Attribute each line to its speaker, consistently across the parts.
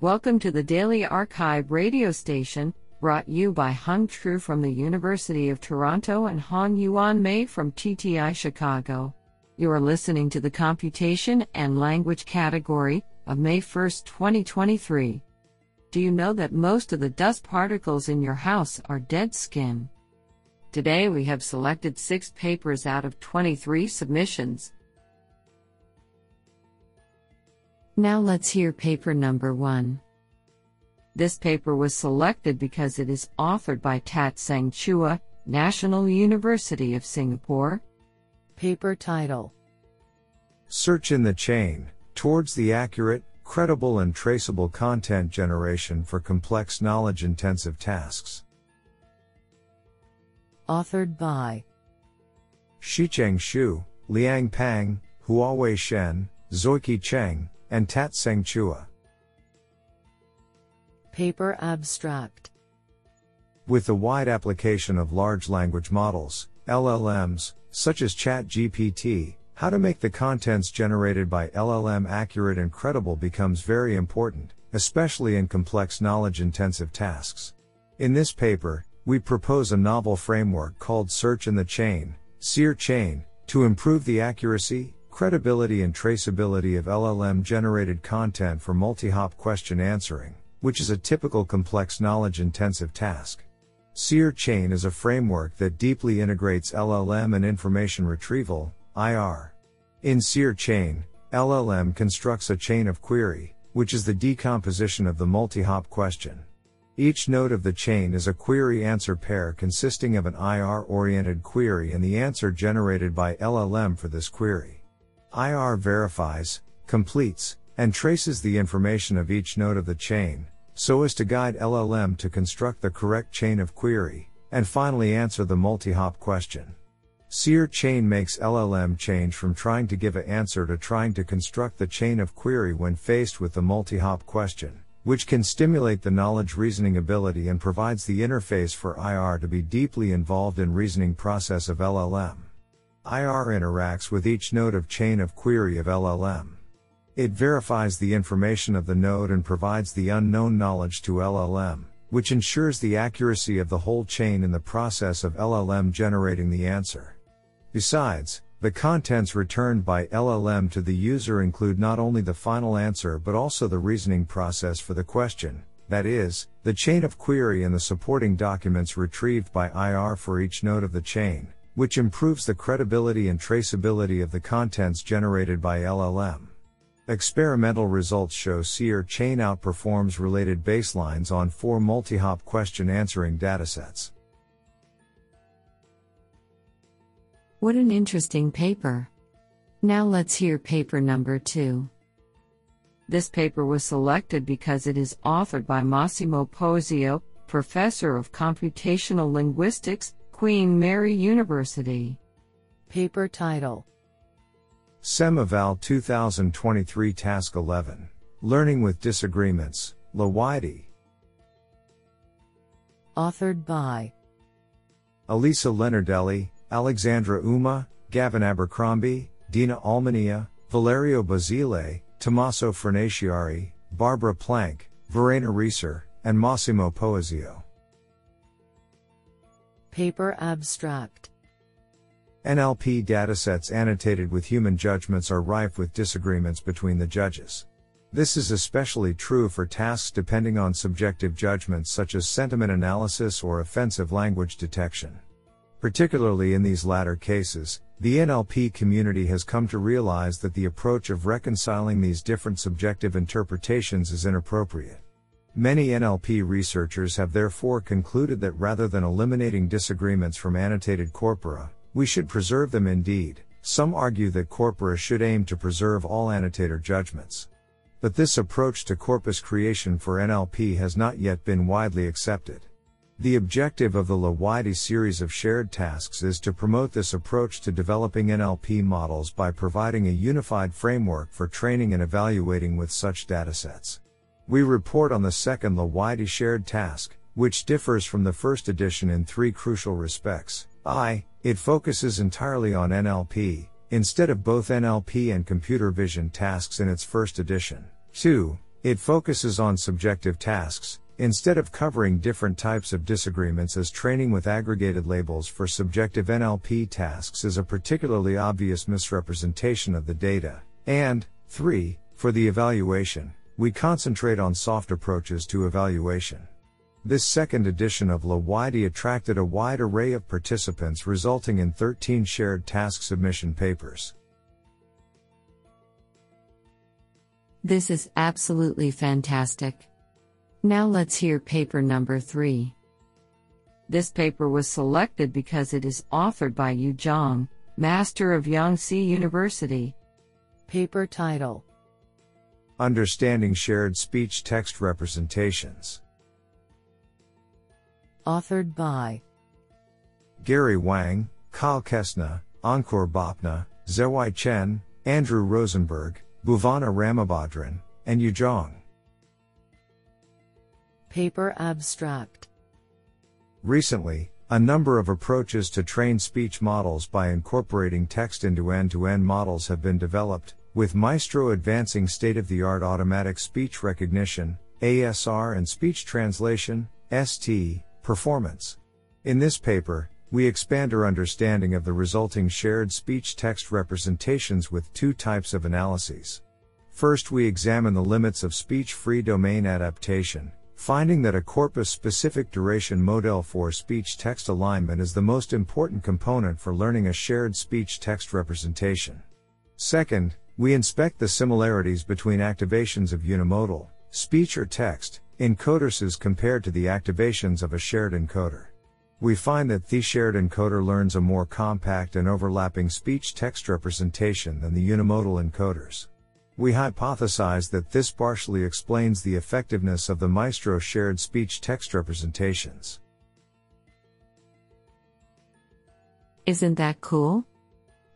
Speaker 1: Welcome to the Daily arXiv radio station, brought you by Hung Tru from the University of Toronto and Hong Yuan Mei from TTI Chicago. You are listening to the Computation and Language category of May 1, 2023. Do you know that most of the dust particles in your house are dead skin? Today we have selected six papers out of 23 submissions. Now let's hear paper number one. This paper was selected because it is authored by Tat Seng Chua, National University of Singapore.
Speaker 2: Paper title
Speaker 3: Search in the Chain Towards the Accurate, Credible, and Traceable Content Generation for Complex Knowledge Intensive Tasks.
Speaker 2: Authored by
Speaker 3: Shicheng Xu, Liang Pang, Huawei Shen, Xueqi Cheng, and Tat Seng Chua.
Speaker 2: Paper Abstract
Speaker 3: With the wide application of large language models, LLMs, such as ChatGPT, how to make the contents generated by LLM accurate and credible becomes very important, especially in complex knowledge intensive tasks. In this paper, we propose a novel framework called Search in the Chain, SearChain, to improve the accuracy, credibility and traceability of LLM generated content for multi-hop question answering, which is a typical complex knowledge intensive task. SearChain is a framework that deeply integrates LLM and information retrieval, IR. In SearChain, LLM constructs a chain of query, which is the decomposition of the multi-hop question. Each node of the chain is a query answer pair consisting of an IR oriented query and the answer generated by LLM for this query. IR verifies, completes, and traces the information of each node of the chain, so as to guide LLM to construct the correct chain of query, and finally answer the multi-hop question. SearChain makes LLM change from trying to give an answer to trying to construct the chain of query when faced with the multi-hop question, which can stimulate the knowledge reasoning ability and provides the interface for IR to be deeply involved in reasoning process of LLM. IR interacts with each node of chain of query of LLM. It verifies the information of the node and provides the unknown knowledge to LLM, which ensures the accuracy of the whole chain in the process of LLM generating the answer. Besides, the contents returned by LLM to the user include not only the final answer but also the reasoning process for the question, that is, the chain of query and the supporting documents retrieved by IR for each node of the chain, which improves the credibility and traceability of the contents generated by LLM. Experimental results show SearChain outperforms related baselines on four multi-hop question answering datasets.
Speaker 1: What an interesting paper. Now let's hear paper number two. This paper was selected because it is authored by Massimo Poesio, professor of computational linguistics Queen Mary University.
Speaker 2: Paper title
Speaker 3: SemEval 2023 Task 11 Learning with Disagreements, LeWiDi.
Speaker 2: Authored by
Speaker 3: Elisa Leonardelli, Alexandra Uma, Gavin Abercrombie, Dina Almanea, Valerio Basile, Tommaso Fornaciari, Barbara Plank, Verena Rieser, and Massimo Poesio.
Speaker 2: Paper Abstract
Speaker 3: NLP datasets annotated with human judgments are rife with disagreements between the judges. This is especially true for tasks depending on subjective judgments such as sentiment analysis or offensive language detection. Particularly in these latter cases, the NLP community has come to realize that the approach of reconciling these different subjective interpretations is inappropriate. Many NLP researchers have therefore concluded that rather than eliminating disagreements from annotated corpora, we should preserve them indeed. Some argue that corpora should aim to preserve all annotator judgments. But this approach to corpus creation for NLP has not yet been widely accepted. The objective of the LeWiDi series of shared tasks is to promote this approach to developing NLP models by providing a unified framework for training and evaluating with such datasets. We report on the second LeWiDi shared task, which differs from the first edition in three crucial respects. I, it focuses entirely on NLP, instead of both NLP and computer vision tasks in its first edition. 2. It focuses on subjective tasks, instead of covering different types of disagreements as training with aggregated labels for subjective NLP tasks is a particularly obvious misrepresentation of the data. And, 3. For the evaluation, we concentrate on soft approaches to evaluation. This second edition of LeWiDi attracted a wide array of participants resulting in 13 shared task submission papers.
Speaker 1: This is absolutely fantastic. Now let's hear paper number 3. This paper was selected because it is authored by Yu Zhang, Master of Yangtze University.
Speaker 2: Paper title
Speaker 3: Understanding Shared Speech Text Representations.
Speaker 2: Authored by
Speaker 3: Gary Wang, Kyle Kastner, Ankur Bapna, Zhehuai Chen, Andrew Rosenberg, Bhuvana Ramabhadran, and Yu Zhang.
Speaker 2: Paper abstract
Speaker 3: Recently, a number of approaches to train speech models by incorporating text into end to end models have been developed, with Maestro advancing state of the art automatic speech recognition, ASR, and speech translation, ST, performance. In this paper, we expand our understanding of the resulting shared speech text representations with two types of analyses. First, we examine the limits of speech free domain adaptation, finding that a corpus specific duration model for speech text alignment is the most important component for learning a shared speech text representation. Second, we inspect the similarities between activations of unimodal, speech or text, encoders compared to the activations of a shared encoder. We find that the shared encoder learns a more compact and overlapping speech text representation than the unimodal encoders. We hypothesize that this partially explains the effectiveness of the Maestro shared speech text representations.
Speaker 1: Isn't that cool?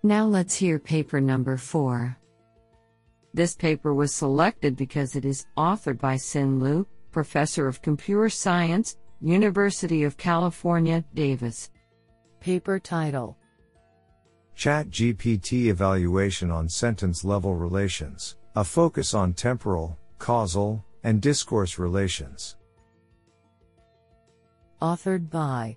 Speaker 1: Now let's hear paper number 4. This paper was selected because it is authored by Xin Liu, Professor of Computer Science, University of California, Davis.
Speaker 2: Paper title
Speaker 3: ChatGPT Evaluation on Sentence Level Relations, a focus on temporal, causal, and discourse relations.
Speaker 2: Authored by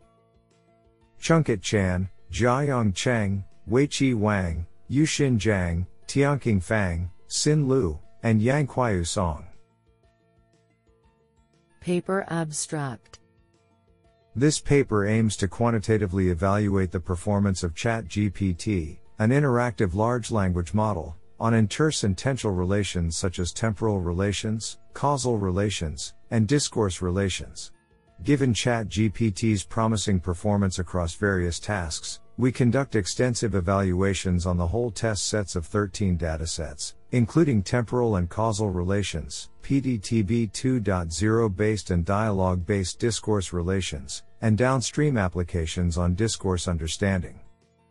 Speaker 3: Chunkit Chan, Jiayang Cheng, Weiqi Wang, Yuxin Zhang, Tianqing Fang, Xin Liu, and Yangqiu Song.
Speaker 2: Paper abstract
Speaker 3: This paper aims to quantitatively evaluate the performance of ChatGPT, an interactive large language model, on intersentential relations such as temporal relations, causal relations, and discourse relations. Given ChatGPT's promising performance across various tasks, we conduct extensive evaluations on the whole test sets of 13 datasets, including temporal and causal relations, PDTB 2.0 based and dialogue based discourse relations, and downstream applications on discourse understanding.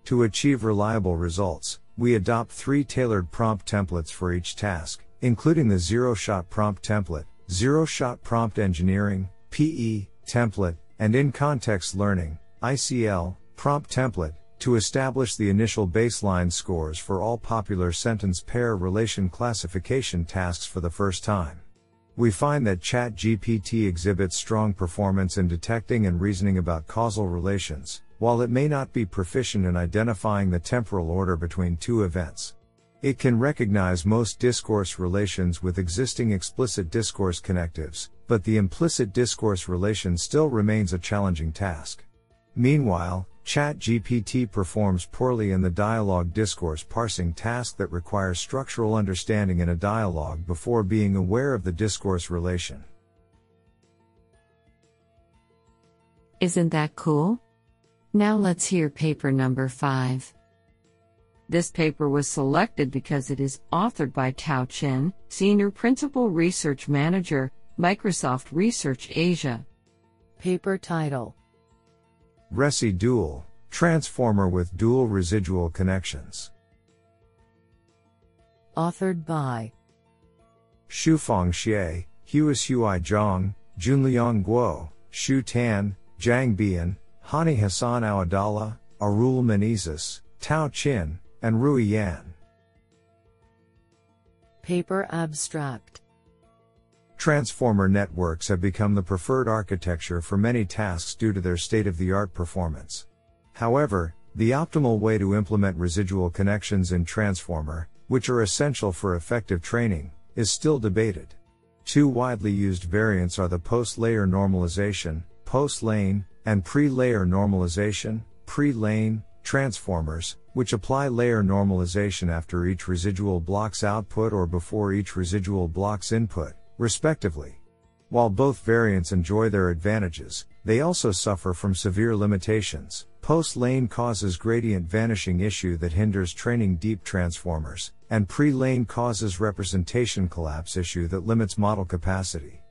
Speaker 3: To achieve reliable results, we adopt three tailored prompt templates for each task, including the zero shot prompt template, zero shot prompt engineering, PE, template, and in context learning, ICL, prompt template, to establish the initial baseline scores for all popular sentence pair relation classification tasks for the first time. We find that ChatGPT exhibits strong performance in detecting and reasoning about causal relations, while it may not be proficient in identifying the temporal order between two events. It can recognize most discourse relations with existing explicit discourse connectives, but the implicit discourse relation still remains a challenging task. Meanwhile, ChatGPT performs poorly in the dialogue discourse parsing task that requires structural understanding in a dialogue before being aware of the discourse relation.
Speaker 1: Isn't that cool? Now let's hear paper number 5. This paper was selected because it is authored by Tao Qin, Senior Principal Research Manager, Microsoft Research Asia.
Speaker 2: Paper title
Speaker 3: ResiDual, Transformer with Dual Residual Connections.
Speaker 2: Authored by
Speaker 3: Shufang Xie, Huihui Zhang, Junliang Guo, Xu Tan, Jiang Bian, Hany Hassan Awadalla, Arul Menezes, Tao Qin, and Rui Yan.
Speaker 2: Paper abstract
Speaker 3: Transformer networks have become the preferred architecture for many tasks due to their state of the art performance. However, the optimal way to implement residual connections in Transformer, which are essential for effective training, is still debated. Two widely used variants are the post layer normalization, post lane, and pre layer normalization, pre lane, transformers, which apply layer normalization after each residual block's output or before each residual block's input respectively. While both variants enjoy their advantages, they also suffer from severe limitations. Post lane causes gradient vanishing issue that hinders training deep transformers, and pre lane causes representation collapse issue that limits model capacity.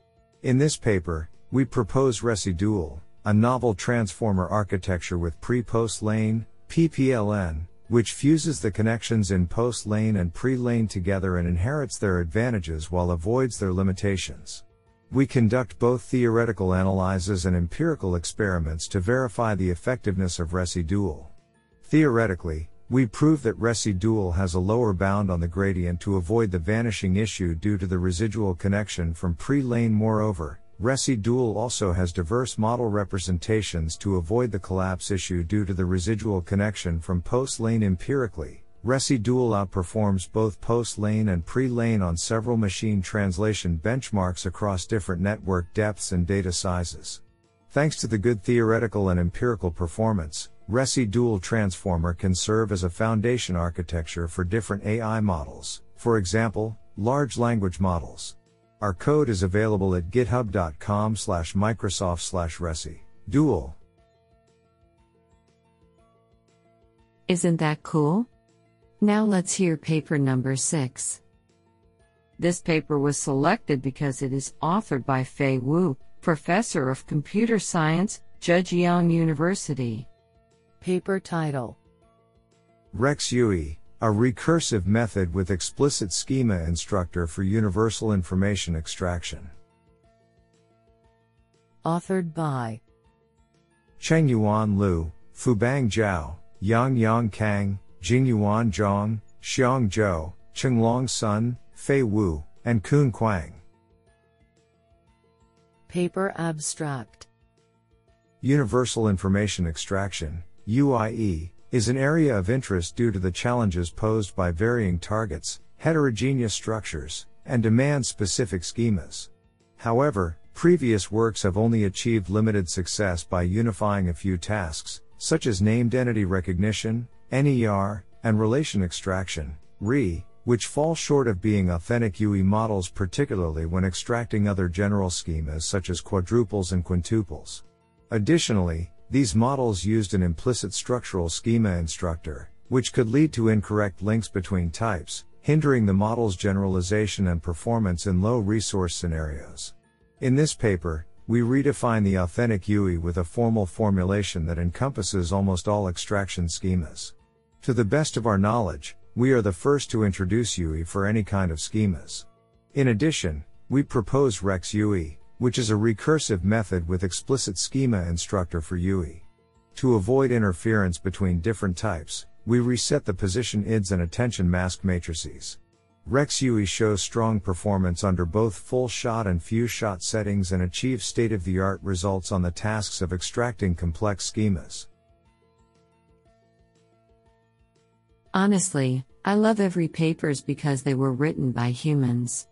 Speaker 3: In this paper, we propose ResiDual, a novel transformer architecture with pre post lane, PPLN, which fuses the connections in post lane and pre lane together and inherits their advantages while avoids their limitations. We conduct both theoretical analyses and empirical experiments to verify the effectiveness of ResiDual. Theoretically, we prove that ResiDual has a lower bound on the gradient to avoid the vanishing issue due to the residual connection from pre-lane moreover, ResiDual also has diverse model representations to avoid the collapse issue due to the residual connection from post lane empirically. ResiDual outperforms both post lane and pre lane on several machine translation benchmarks across different network depths and data sizes. Thanks to the good theoretical and empirical performance, ResiDual Transformer can serve as a foundation architecture for different AI models, for example, large language models. Our code is available at github.com slash Microsoft slash Resi. Dual.
Speaker 1: Isn't that cool? Now let's hear paper number 6. This paper was selected because it is authored by Fei Wu, Professor of Computer Science, Zhejiang University.
Speaker 2: Paper title
Speaker 3: RexUI, a recursive method with explicit schema instructor for universal information extraction.
Speaker 2: Authored by
Speaker 3: Chengyuan Liu, Fubang Zhao, Yangyang Kang, Jingyuan Zhang, Xiang Zhou, Chenglong Sun, Fei Wu, and Kun Kuang.
Speaker 2: Paper Abstract
Speaker 3: Universal Information Extraction, UIE, is an area of interest due to the challenges posed by varying targets, heterogeneous structures, and demand specific schemas. However, previous works have only achieved limited success by unifying a few tasks, such as named entity recognition, NER, and relation extraction, RE, which fall short of being authentic UE models, particularly when extracting other general schemas such as quadruples and quintuples. Additionally, these models used an implicit structural schema instructor, which could lead to incorrect links between types, hindering the model's generalization and performance in low resource scenarios. In this paper, we redefine the authentic UE with a formal formulation that encompasses almost all extraction schemas. To the best of our knowledge, we are the first to introduce UE for any kind of schemas. In addition, we propose Rex UE, which is a recursive method with explicit schema instructor for UE. To avoid interference between different types, we reset the position IDs and attention mask matrices. Rex UE shows strong performance under both full shot and few shot settings and achieves state of the art results on the tasks of extracting complex schemas.
Speaker 1: Honestly, I love every papers because they were written by humans.